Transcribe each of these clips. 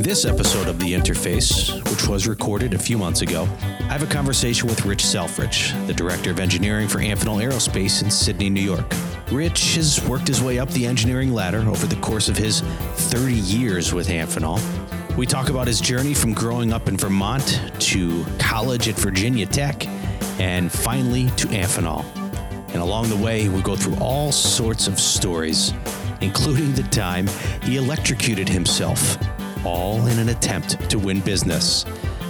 In this episode of The Interface, which was recorded a few months ago, I have a conversation with Ritch Selfridge, the Director of Engineering for Amphenol Aerospace in Sidney, New York. Ritch has worked his way up the engineering ladder over the course of his 30 years with Amphenol. We talk about his journey from growing up in Vermont to college at Virginia Tech and finally to Amphenol. And along the way, we go through all sorts of stories, including the time he electrocuted himself, all in an attempt to win business.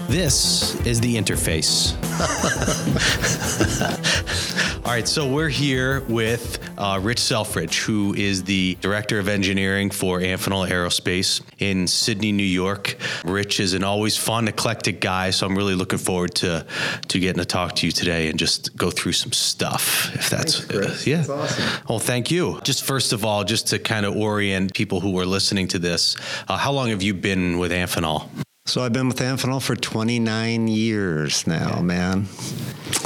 This is the interface. All right, so we're here with uh, Ritch Selfridge, who is the Director of Engineering for Amphenol Aerospace in Sidney, New York. Ritch is an always fun, eclectic guy, so I'm really looking forward to to getting to talk to you today and just go through some stuff. If that's Thanks, yeah, That's awesome. Well, thank you. Just first of all, just to kind of orient people who are listening to this, uh, how long have you been with Amphenol? So I've been with Amphenol for 29 years now, man.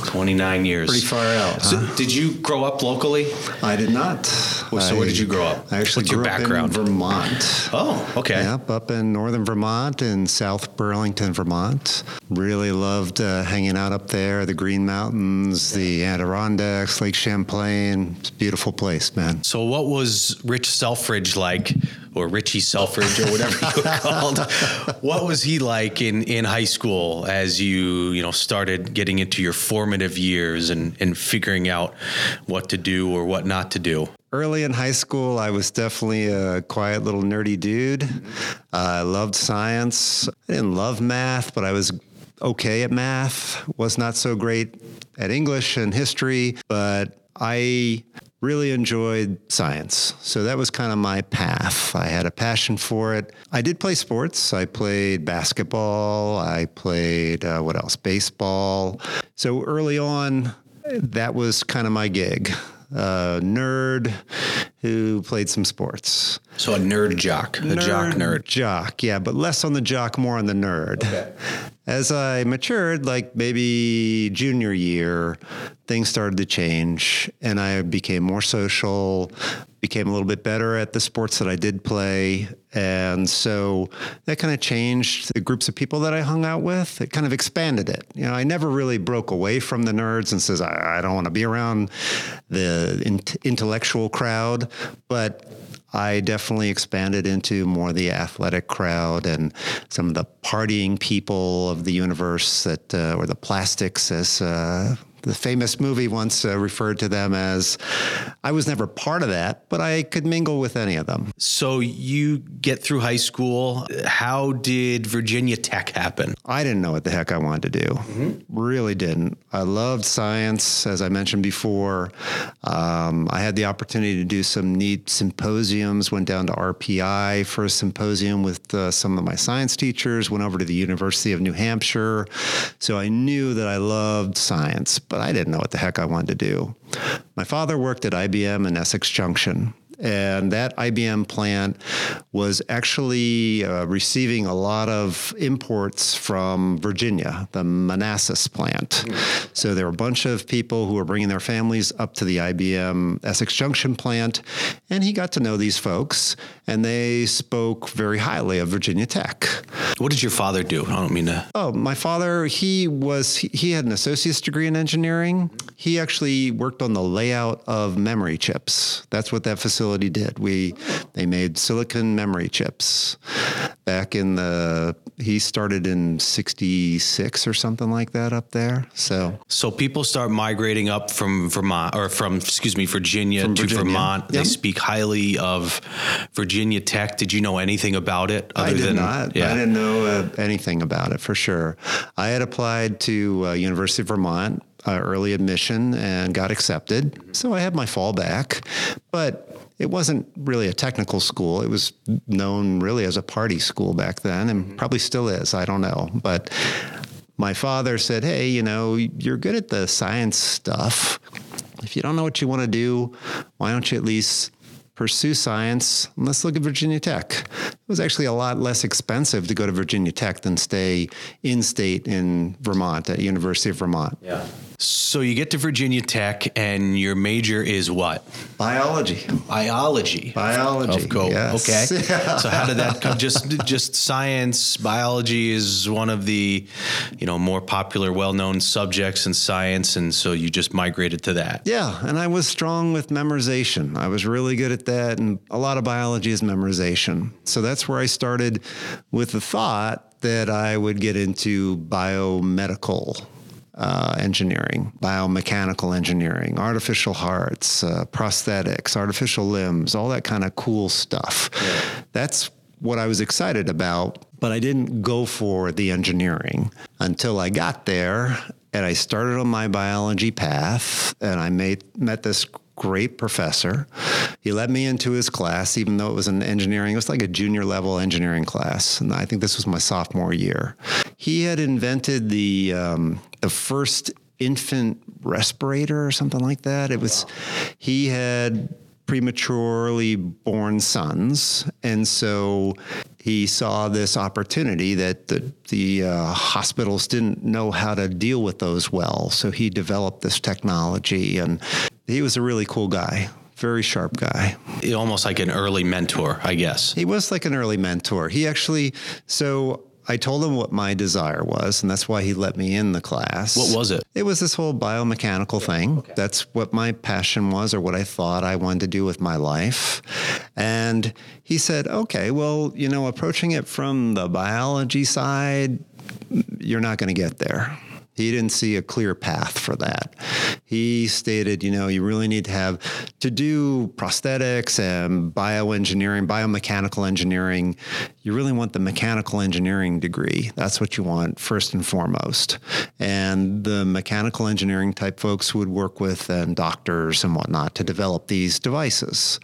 29 years. Pretty far out. So, huh? did you grow up locally? I did not. So, where did you grow up? I actually What's your grew up background? in Vermont. Oh, okay. Yep, up in northern Vermont and South Burlington, Vermont. Really loved uh, hanging out up there, the Green Mountains, the Adirondacks, Lake Champlain. It's a beautiful place, man. So, what was Ritch Selfridge like, or Richie Selfridge, or whatever you were called? What was he like in, in high school as you you know started getting into your formative years and, and figuring out what to do or what not to do? Early in high school, I was definitely a quiet little nerdy dude. Uh, I loved science. I didn't love math, but I was okay at math. Was not so great at English and history, but I really enjoyed science. So that was kind of my path. I had a passion for it. I did play sports. I played basketball. I played, uh, what else? Baseball. So early on, that was kind of my gig. A nerd who played some sports. So, a nerd jock, a jock nerd. Jock, yeah, but less on the jock, more on the nerd. As I matured, like maybe junior year, things started to change and I became more social, became a little bit better at the sports that I did play. And so that kind of changed the groups of people that I hung out with. It kind of expanded it. You know, I never really broke away from the nerds and says, I, I don't want to be around the in- intellectual crowd, but I definitely expanded into more the athletic crowd and some of the partying people of the universe that, uh, or the plastics, as uh, the famous movie once uh, referred to them as. I was never part of that, but I could mingle with any of them. So, you get through high school. How did Virginia Tech happen? I didn't know what the heck I wanted to do. Really didn't. I loved science, as I mentioned before. Um, I had the opportunity to do some neat symposiums. Went down to RPI for a symposium with uh, some of my science teachers. Went over to the University of New Hampshire. So I knew that I loved science, but I didn't know what the heck I wanted to do. My father worked at IBM in Essex Junction. And that IBM plant was actually uh, receiving a lot of imports from Virginia, the Manassas plant. So there were a bunch of people who were bringing their families up to the IBM Essex Junction plant. And he got to know these folks, and they spoke very highly of Virginia Tech. What did your father do? I don't mean to. Oh, my father, he was he, he had an associate's degree in engineering. He actually worked on the layout of memory chips. That's what that facility did. We they made silicon memory chips. Back in the he started in 66 or something like that up there. So, So people start migrating up from Vermont or from excuse me Virginia From to Virginia. Vermont. They speak highly of Virginia Tech. Did you know anything about it? I did not. I didn't know uh, anything about it for sure. I had applied to uh, University of Vermont uh, early admission and got accepted. So I had my fallback, but it wasn't really a technical school. It was known really as a party school back then, and mm-hmm. probably still is. I don't know, but. My father said, Hey, you know, you're good at the science stuff. If you don't know what you want to do, why don't you at least pursue science, and let's look at Virginia Tech. It was actually a lot less expensive to go to Virginia Tech than stay in state in Vermont at University of Vermont. Yeah. So you get to Virginia Tech, and your major is what? Biology. Biology. Biology. Of course. Yes. Okay. So how did that come? Just just science. Biology is one of the, you know, more popular, well-known subjects in science, and so you just migrated to that. Yeah, and I was strong with memorization. I was really good at that, and a lot of biology is memorization. So that's where I started with the thought that I would get into biomedical uh, engineering, biomechanical engineering, artificial hearts, uh, prosthetics, artificial limbs, all that kind of cool stuff. Yeah. That's what I was excited about, but I didn't go for the engineering until I got there and I started on my biology path and I made, met this great professor. He let me into his class, even though it was an engineering, it was like a junior level engineering class. And I think this was my sophomore year. He had invented the, um, the first infant respirator or something like that. It was, he had prematurely born sons. And so he saw this opportunity that the, the uh, hospitals didn't know how to deal with those well. So he developed this technology and he was a really cool guy very sharp guy. Almost like an early mentor, I guess. He was like an early mentor. He actually, so I told him what my desire was, and that's why he let me in the class. What was it? It was this whole biomechanical thing. Okay. That's what my passion was, or what I thought I wanted to do with my life. And he said, okay, well, you know, approaching it from the biology side, you're not going to get there. He didn't see a clear path for that. He stated, you know, you really need to have to do prosthetics and bioengineering, biomechanical engineering. You really want the mechanical engineering degree. That's what you want first and foremost. And the mechanical engineering type folks would work with um, doctors and whatnot to develop these devices.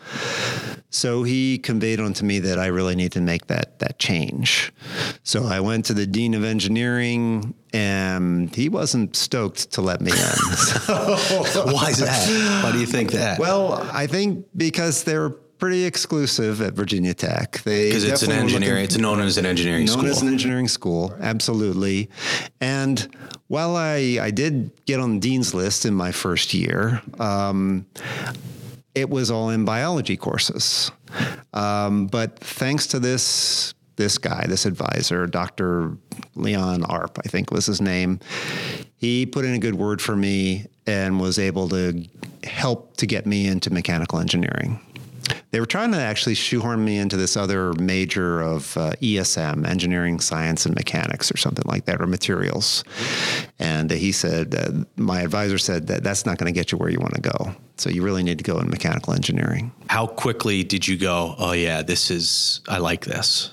So he conveyed onto me that I really need to make that that change. So I went to the dean of engineering and he wasn't stoked to let me in. Why is that? Why do you think that? Well, I think because they're pretty exclusive at Virginia Tech. Because it's an engineering, it's known as an engineering known school. Known as an engineering school, absolutely. And while I, I did get on the dean's list in my first year, um, it was all in biology courses. Um, but thanks to this this guy, this advisor, Dr. Leon Arp, I think was his name. He put in a good word for me and was able to help to get me into mechanical engineering. They were trying to actually shoehorn me into this other major of uh, ESM, engineering, science, and mechanics, or something like that, or materials. And he said, uh, my advisor said that that's not going to get you where you want to go. So you really need to go in mechanical engineering. How quickly did you go, oh, yeah, this is, I like this?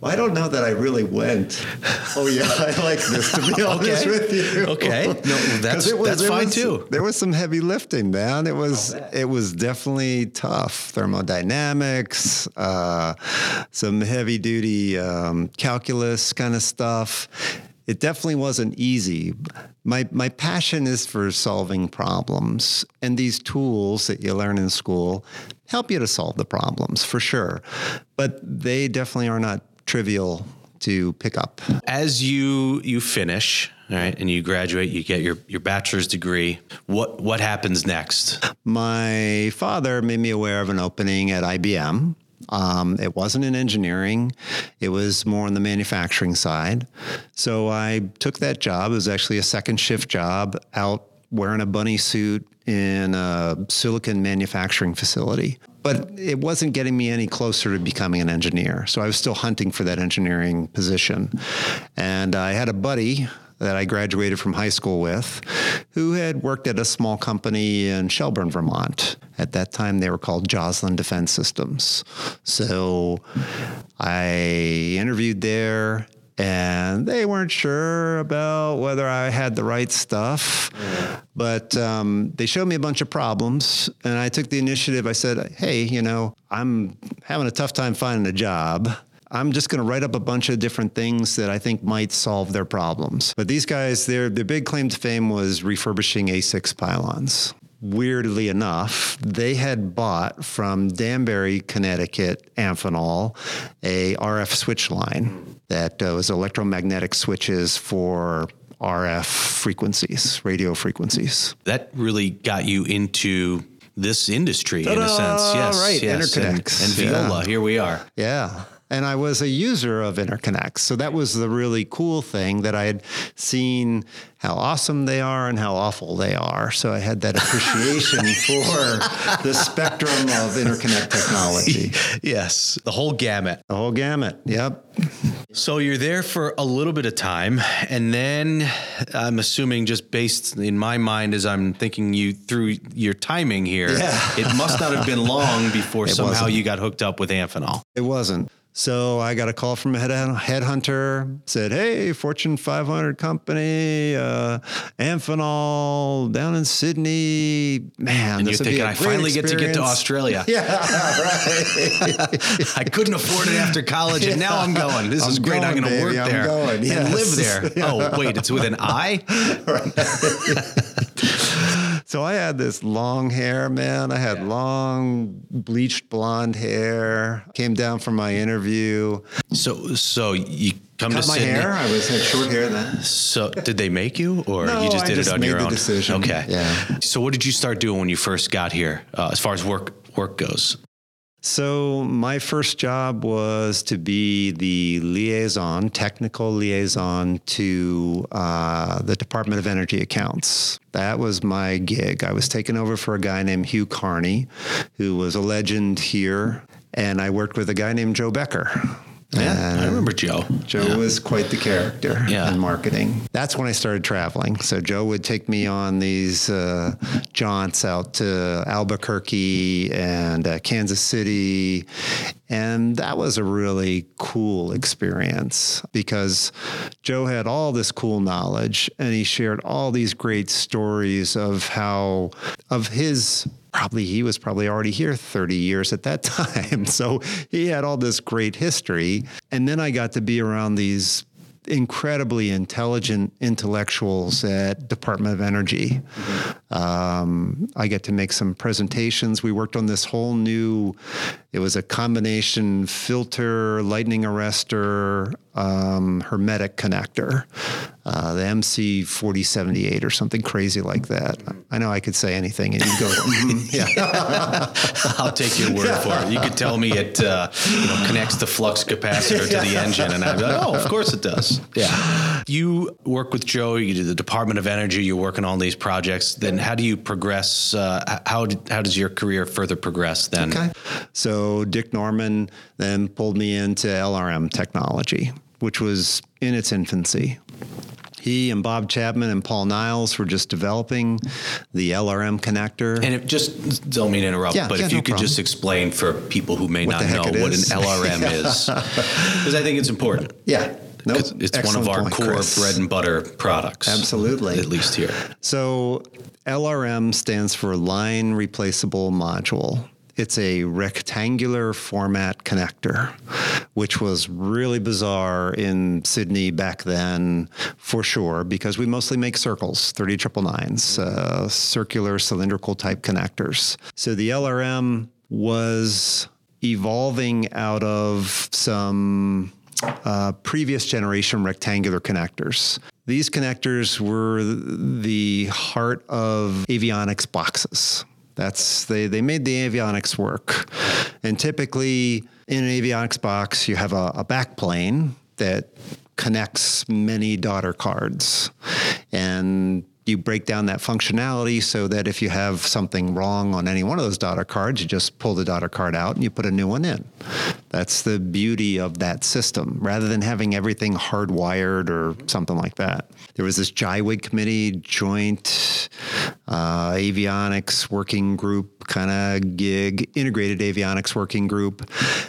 I don't know that I really went. Oh yeah, I like this. To be honest okay. with you, okay, no, that's was, that's fine was, too. There was some heavy lifting, man. It was it was definitely tough. Thermodynamics, uh, some heavy duty um, calculus kind of stuff. It definitely wasn't easy. My my passion is for solving problems, and these tools that you learn in school help you to solve the problems for sure. But they definitely are not trivial to pick up. As you you finish, all right, and you graduate, you get your your bachelor's degree. What what happens next? My father made me aware of an opening at IBM. Um, it wasn't in engineering; it was more on the manufacturing side. So I took that job. It was actually a second shift job out wearing a bunny suit in a silicon manufacturing facility but it wasn't getting me any closer to becoming an engineer. So I was still hunting for that engineering position. And I had a buddy that I graduated from high school with who had worked at a small company in Shelburne, Vermont. At that time, they were called Joslin Defense Systems. So I interviewed there and they weren't sure about whether I had the right stuff. Yeah. But um, they showed me a bunch of problems, and I took the initiative. I said, "Hey, you know, I'm having a tough time finding a job." I'm just going to write up a bunch of different things that I think might solve their problems. But these guys, their their big claim to fame was refurbishing A6 pylons weirdly enough, they had bought from Danbury, Connecticut, Amphenol, a RF switch line that uh, was electromagnetic switches for RF frequencies, radio frequencies. That really got you into this industry in a sense. Yes, Right, yes. And, and Viola, Yeah. here we are. Yeah. And I was a user of interconnects. So that was the really cool thing that I had seen how awesome they are and how awful they are. So I had that appreciation for the spectrum of interconnect technology. Yes, the whole gamut. The whole gamut. Yep. So you're there for a little bit of time, and then I'm assuming, just based in my mind as I'm thinking you through your timing here, Yeah. it must not have been long before somehow wasn't. you got hooked up with Amphenol. It wasn't. So I got a call from a head headhunter. Said, "Hey, Fortune 500 company, uh, Amphenol down in Sydney. Man, And you're this would be thinking, I finally get to get to. Australia. Yeah, right. I couldn't afford it after college, and now I'm going. This I'm is great. I'm going, to work. I'm there going. and live there. Oh, wait, it's with an I? So I had this long hair, man. I had long bleached blonde hair. Came down from my interview. So, so you come Cut to my Sydney. hair. I was had short hair then. So, did they make you, or No, you just did just it on made your the own? decision. Okay. Yeah. So, what did you start doing when you first got here, uh, as far as work work goes? So my first job was to be the liaison, technical liaison to uh, the Department of Energy accounts. That was my gig. I was taken over for a guy named Hugh Carney, who was a legend here, and I worked with a guy named Joe Becker. Yeah, I remember Joe. Joe Yeah. was quite the character Yeah. in marketing. That's when I started traveling. So Joe would take me on these uh, jaunts out to Albuquerque and uh, Kansas City. And that was a really cool experience because Joe had all this cool knowledge and he shared all these great stories of how, of his probably he was probably already here 30 years at that time. So he had all this great history. And then I got to be around these incredibly intelligent intellectuals at Department of Energy. Um, I get to make some presentations. We worked on this whole new, it was a combination filter, lightning arrestor, um, hermetic connector, uh, the MC4078 or something crazy like that. I know I could say anything and you'd go, "Mhm, yeah. I'll take your word for it. You could tell me it uh, you know, connects the flux capacitor to the engine, and I'd be like, oh, of course it does. Yeah. You work with Joe. You do the Department of Energy. You're working on these projects. Then how do you progress? Uh, how did, how does your career further progress then? Okay. So Dick Norman then pulled me into LRM technology, which was in its infancy. He and Bob Chapman and Paul Niles were just developing the LRM connector. And if just don't mean to interrupt, Yeah, but yeah, if you no could problem. just explain for people who may What not know it what an. LRM is, because I think it's important. yeah. Nope. It's one of our point, core Chris. bread and butter products. Absolutely. At least here. So LRM stands for line replaceable module. It's a rectangular format connector, which was really bizarre in Sidney back then, for sure, because we mostly make circles, 30 triple nines, uh, circular cylindrical type connectors. So the LRM was evolving out of some uh, previous generation rectangular connectors. These connectors were the heart of avionics boxes. That's they they made the avionics work, and typically in an avionics box you have a, a backplane that connects many daughter cards, and you break down that functionality so that if you have something wrong on any one of those daughter cards, you just pull the daughter card out and you put a new one in. That's the beauty of that system, rather than having everything hardwired or something like that. There was this JIAWG committee, joint uh, avionics working group kind of gig, integrated avionics working group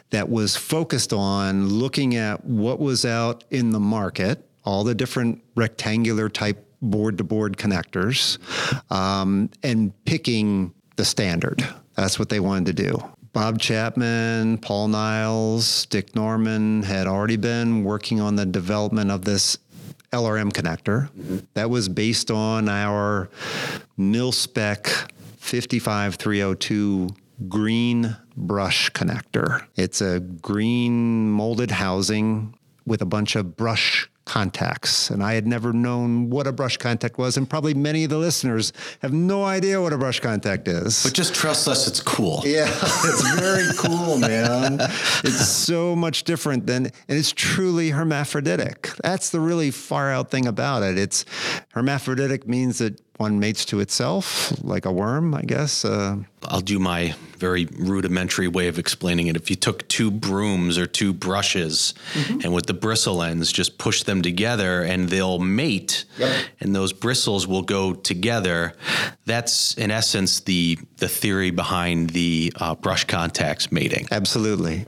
that was focused on looking at what was out in the market, all the different rectangular type board to board connectors, um, and picking the standard. That's what they wanted to do. Bob Chapman, Paul Niles, Dick Norman had already been working on the development of this LRM connector mm-hmm. that was based on our mil spec 55302 green brush connector. It's a green molded housing with a bunch of brush contacts. And I had never known what a brush contact was. And probably many of the listeners have no idea what a brush contact is. But just trust us, it's cool. Yeah, it's very cool, man. It's so much different than, and it's truly hermaphroditic. That's the really far out thing about it. It's hermaphroditic means that one mates to itself, like a worm, I guess. Uh, I'll do my very rudimentary way of explaining it. If you took two brooms or two brushes mm-hmm. and with the bristle ends just push them together and they'll mate yep. and those bristles will go together, that's in essence the, the theory behind the uh, brush contacts mating. Absolutely.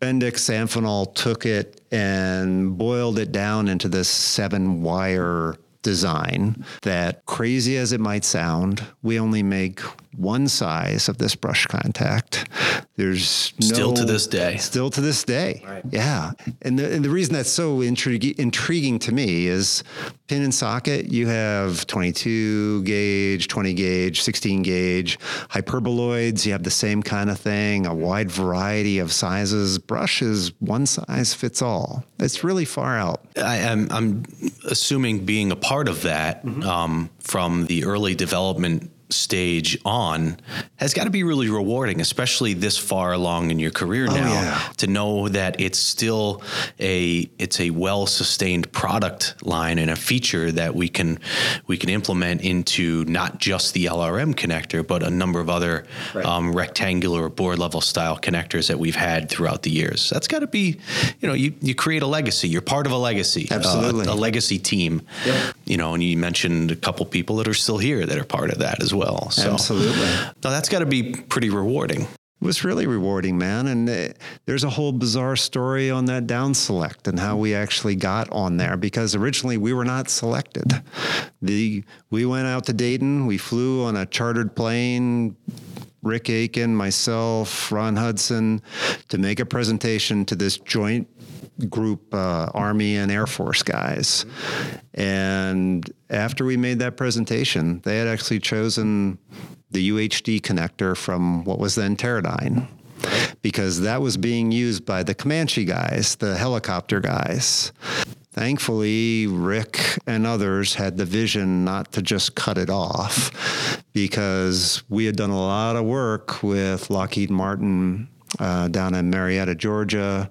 Bendix Amphenol took it and boiled it down into this seven wire design that, crazy as it might sound, we only make one size of this brush contact. There's no, still to this day. Still to this day. Right. Yeah. And the, and the reason that's so intrig- intriguing to me is pin and socket, you have 22 gauge, 20 gauge, 16 gauge, hyperboloids, you have the same kind of thing, a wide variety of sizes. Brush is one size fits all. It's really far out. I, am I'm, I'm assuming being a part of that mm-hmm. um, from the early development stage on has got to be really rewarding, especially this far along in your career oh, now, yeah. to know that it's still a it's a well sustained product line and a feature that we can we can implement into not just the LRM connector, but a number of other right. um, rectangular board level style connectors that we've had throughout the years. That's got to be, you know, you you create a legacy. You're part of a legacy, absolutely, uh, a, a, legacy team. Yep. You know, and you mentioned a couple people that are still here that are part of that as well well. So, Absolutely. No, that's got to be pretty rewarding. It was really rewarding, man. And uh, there's a whole bizarre story on that down select and how we actually got on there because originally we were not selected. The we went out to Dayton. We flew on a chartered plane. Rick Aiken, myself, Ron Hudson, to make a presentation to this joint group, uh, Army and Air Force guys. And after we made that presentation, they had actually chosen the UHD connector from what was then Teradyne because that was being used by the Comanche guys, the helicopter guys. Thankfully, Rick and others had the vision not to just cut it off because we had done a lot of work with Lockheed Martin uh, down in Marietta, Georgia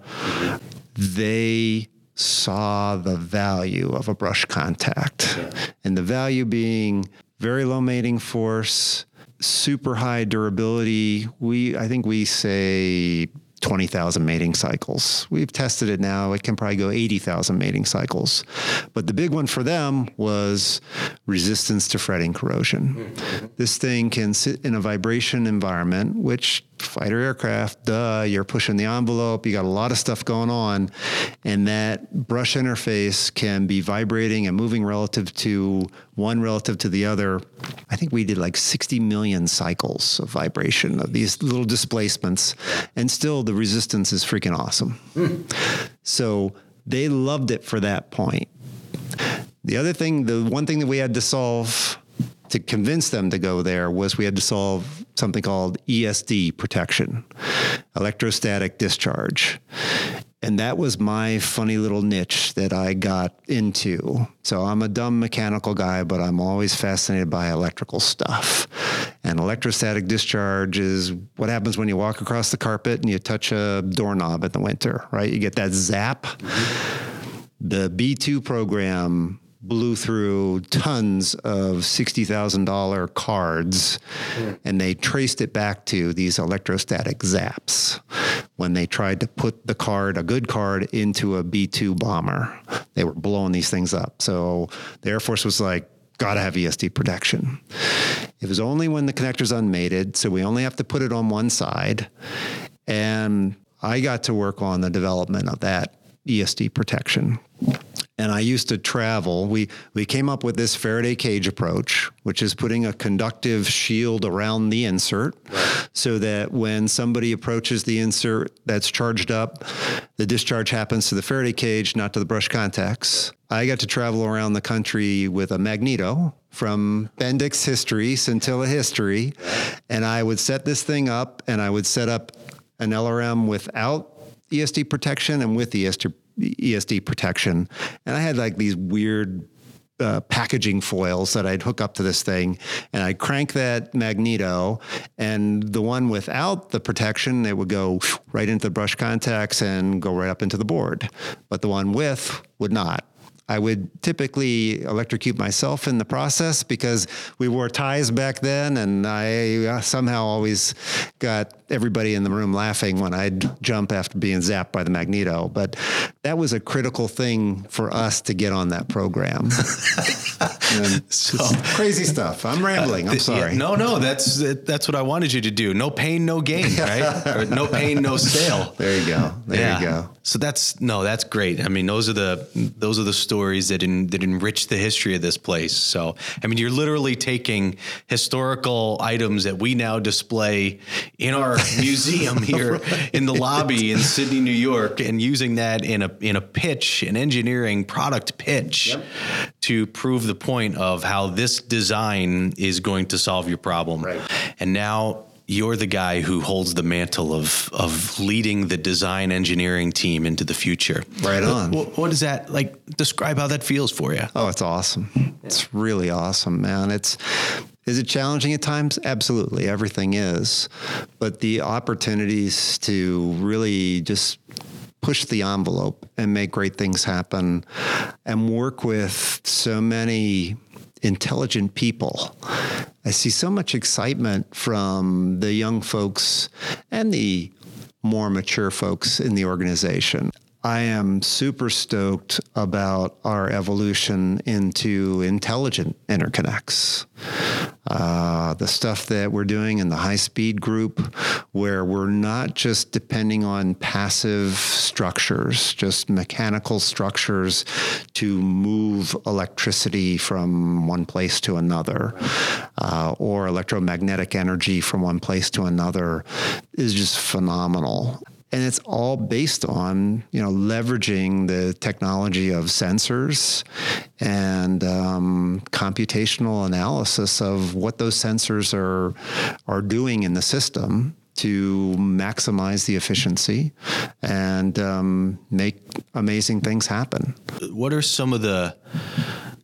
they saw the value of a brush contact. Yeah. And the value being very low mating force, super high durability. We I think we say 20,000 mating cycles. We've tested it now. It can probably go 80,000 mating cycles. But the big one for them was resistance to fretting corrosion. Mm-hmm. This thing can sit in a vibration environment, which fighter aircraft, duh, you're pushing the envelope, you got a lot of stuff going on, and that brush interface can be vibrating and moving relative to one relative to the other. I think we did like 60 million cycles of vibration of these little displacements, and still the resistance is freaking awesome. Mm. So they loved it for that point. The other thing, the one thing that we had to solve to convince them to go there was we had to solve something called ESD protection, electrostatic discharge. And that was my funny little niche that I got into. So I'm a dumb mechanical guy, but I'm always fascinated by electrical stuff. And electrostatic discharge is what happens when you walk across the carpet and you touch a doorknob in the winter, right? You get that zap. Mm-hmm. The B2 program blew through tons of $60,000 cards mm. and they traced it back to these electrostatic zaps when they tried to put the card, a good card, into a B 2 bomber. They were blowing these things up. So the Air Force was like, got to have ESD protection. It was only when the connector's unmated, so we only have to put it on one side. And I got to work on the development of that ESD protection and I used to travel. We we came up with this Faraday cage approach, which is putting a conductive shield around the insert, right. so that when somebody approaches the insert that's charged up, the discharge happens to the Faraday cage, not to the brush contacts. I got to travel around the country with a magneto from Bendix history, Scintilla history, and I would set this thing up, and I would set up an LRM without ESD protection and with ESD ESD protection, and I had like these weird uh, packaging foils that I'd hook up to this thing, and I'd crank that magneto, and the one without the protection, it would go right into the brush contacts and go right up into the board, but the one with would not. I would typically electrocute myself in the process because we wore ties back then, and I uh, somehow always got everybody in the room laughing when I'd jump after being zapped by the magneto. But that was a critical thing for us to get on that program. so crazy stuff. I'm rambling. I'm sorry. Yeah, no, no, that's that's what I wanted you to do. No pain, no gain, right? no pain, no sale. There you go. There yeah. you go. So that's no, that's great. I mean, those are the those are the stories that in, that enrich the history of this place. So, I mean, you're literally taking historical items that we now display in our museum here right. in the lobby in Sidney, New York, and using that in a in a pitch, an engineering product pitch, yep. to prove the point of how this design is going to solve your problem. Right. And now you're the guy who holds the mantle of of leading the design engineering team into the future. Right on. What, what, does that like? Describe how that feels for you. Oh, it's awesome. Yeah. It's really awesome, man. It's is it challenging at times? Absolutely. Everything is. But the opportunities to really just push the envelope and make great things happen and work with so many intelligent people. I see so much excitement from the young folks and the more mature folks in the organization. I am super stoked about our evolution into intelligent interconnects. Uh, the stuff that we're doing in the high speed group, where we're not just depending on passive structures, just mechanical structures to move electricity from one place to another, uh, or electromagnetic energy from one place to another, is just phenomenal and it's all based on you know leveraging the technology of sensors and um, computational analysis of what those sensors are are doing in the system to maximize the efficiency and um, make amazing things happen. What are some of the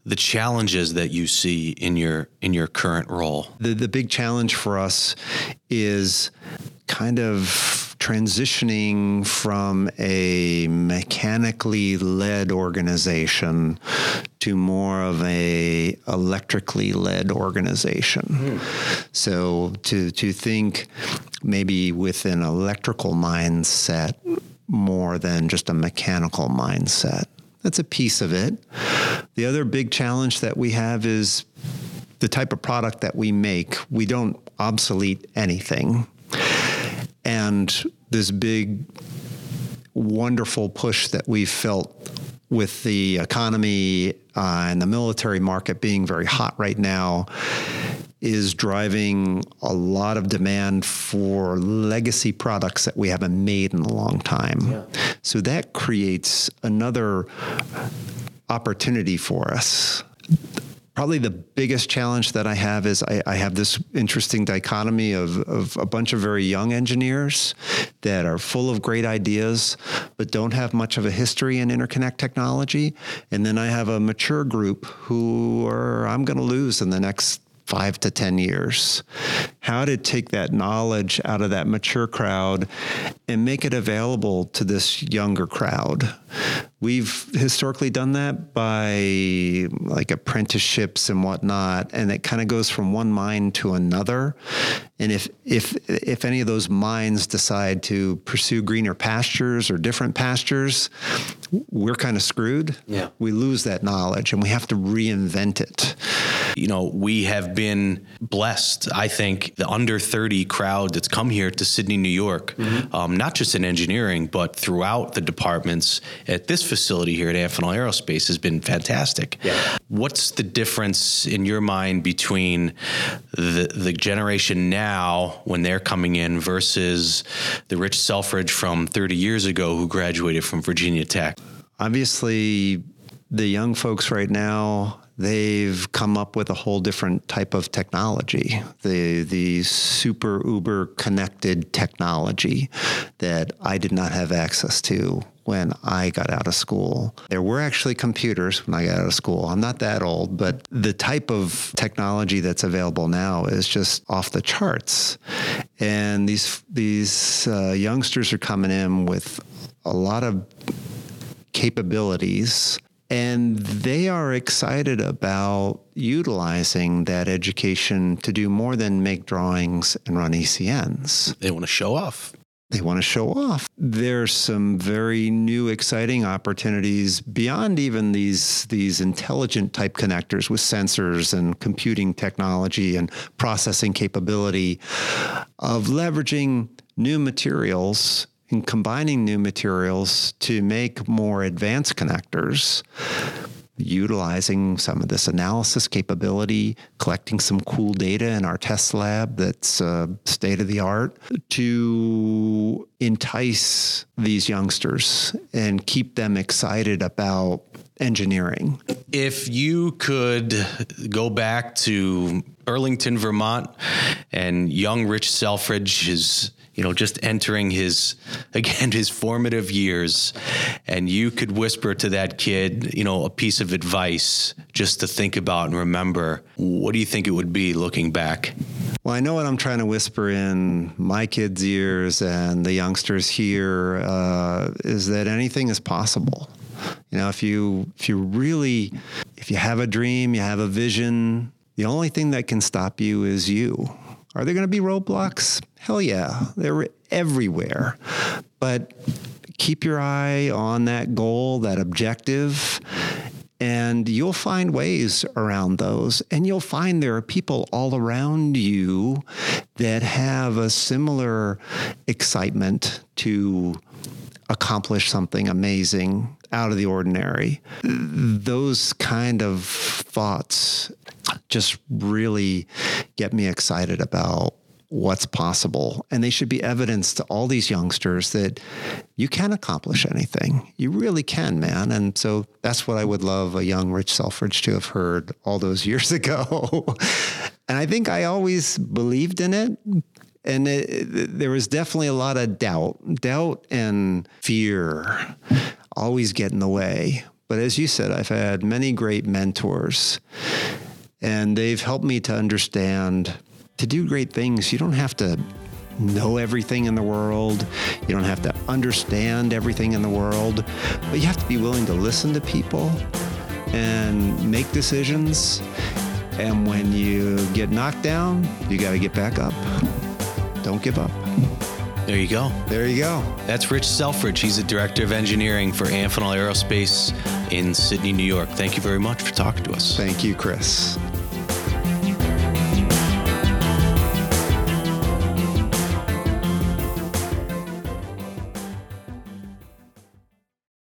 the challenges that you see in your in your current role? The the big challenge for us is kind of transitioning from a mechanically led organization to more of a electrically led organization. Mm. So to to think maybe with an electrical mindset more than just a mechanical mindset. That's a piece of it. The other big challenge that we have is the type of product that we make. We don't obsolete anything. And this big, wonderful push that we felt with the economy uh, and the military market being very hot right now is driving a lot of demand for legacy products that we haven't made in a long time. Yeah. So that creates another opportunity for us probably the biggest challenge that I have is I, I have this interesting dichotomy of, of, a bunch of very young engineers that are full of great ideas, but don't have much of a history in interconnect technology. And then I have a mature group who are, I'm going to lose in the next five to 10 years. How to take that knowledge out of that mature crowd and make it available to this younger crowd. We've historically done that by like apprenticeships and whatnot, and it kind of goes from one mine to another. And if if if any of those mines decide to pursue greener pastures or different pastures, we're kind of screwed. Yeah. We lose that knowledge and we have to reinvent it. You know, we have been blessed. I think the under 30 crowd that's come here to Sidney, New York, mm-hmm. um, not just in engineering, but throughout the departments at this facility here at Amphenol Aerospace has been fantastic. Yeah. What's the difference in your mind between the, the generation now when they're coming in versus the Ritch Selfridge from 30 years ago who graduated from Virginia Tech? Obviously, the young folks right now they've come up with a whole different type of technology the the super uber connected technology that I did not have access to when I got out of school. There were actually computers when I got out of school. I'm not that old, but the type of technology that's available now is just off the charts. And these these uh, youngsters are coming in with a lot of capabilities and they are excited about utilizing that education to do more than make drawings and run ECNs. They want to show off. They want to show off. There's some very new, exciting opportunities beyond even these, these intelligent type connectors with sensors and computing technology and processing capability of leveraging new materials and combining new materials to make more advanced connectors utilizing some of this analysis capability, collecting some cool data in our test lab that's uh, state of the art to entice these youngsters and keep them excited about engineering. If you could go back to Burlington, Vermont, and young Ritch Selfridge is you know, just entering his, again, his formative years. And you could whisper to that kid, you know, a piece of advice just to think about and remember. What do you think it would be looking back? Well, I know what I'm trying to whisper in my kids' ears and the youngsters here uh, is that anything is possible. You know, if you if you really if you have a dream, you have a vision, the only thing that can stop you is you. Are there going to be roadblocks? Hell yeah, they're everywhere. But keep your eye on that goal, that objective, and you'll find ways around those. And you'll find there are people all around you that have a similar excitement to accomplish something amazing out of the ordinary. Those kind of thoughts just really get me excited about what's possible. And they should be evidence to all these youngsters that you can accomplish anything. You really can, man. And so that's what I would love a young Ritch Selfridge to have heard all those years ago. and I think I always believed in it. And it, there was definitely a lot of doubt, doubt and fear always get in the way. But as you said, I've had many great mentors and they've helped me to understand to do great things, you don't have to know everything in the world. You don't have to understand everything in the world, but you have to be willing to listen to people and make decisions. And when you get knocked down, you got to get back up. Don't give up. There you go. There you go. That's Ritch Selfridge. He's the director of engineering for Amphenol Aerospace in Sidney, New York. Thank you very much for talking to us. Thank you, Chris.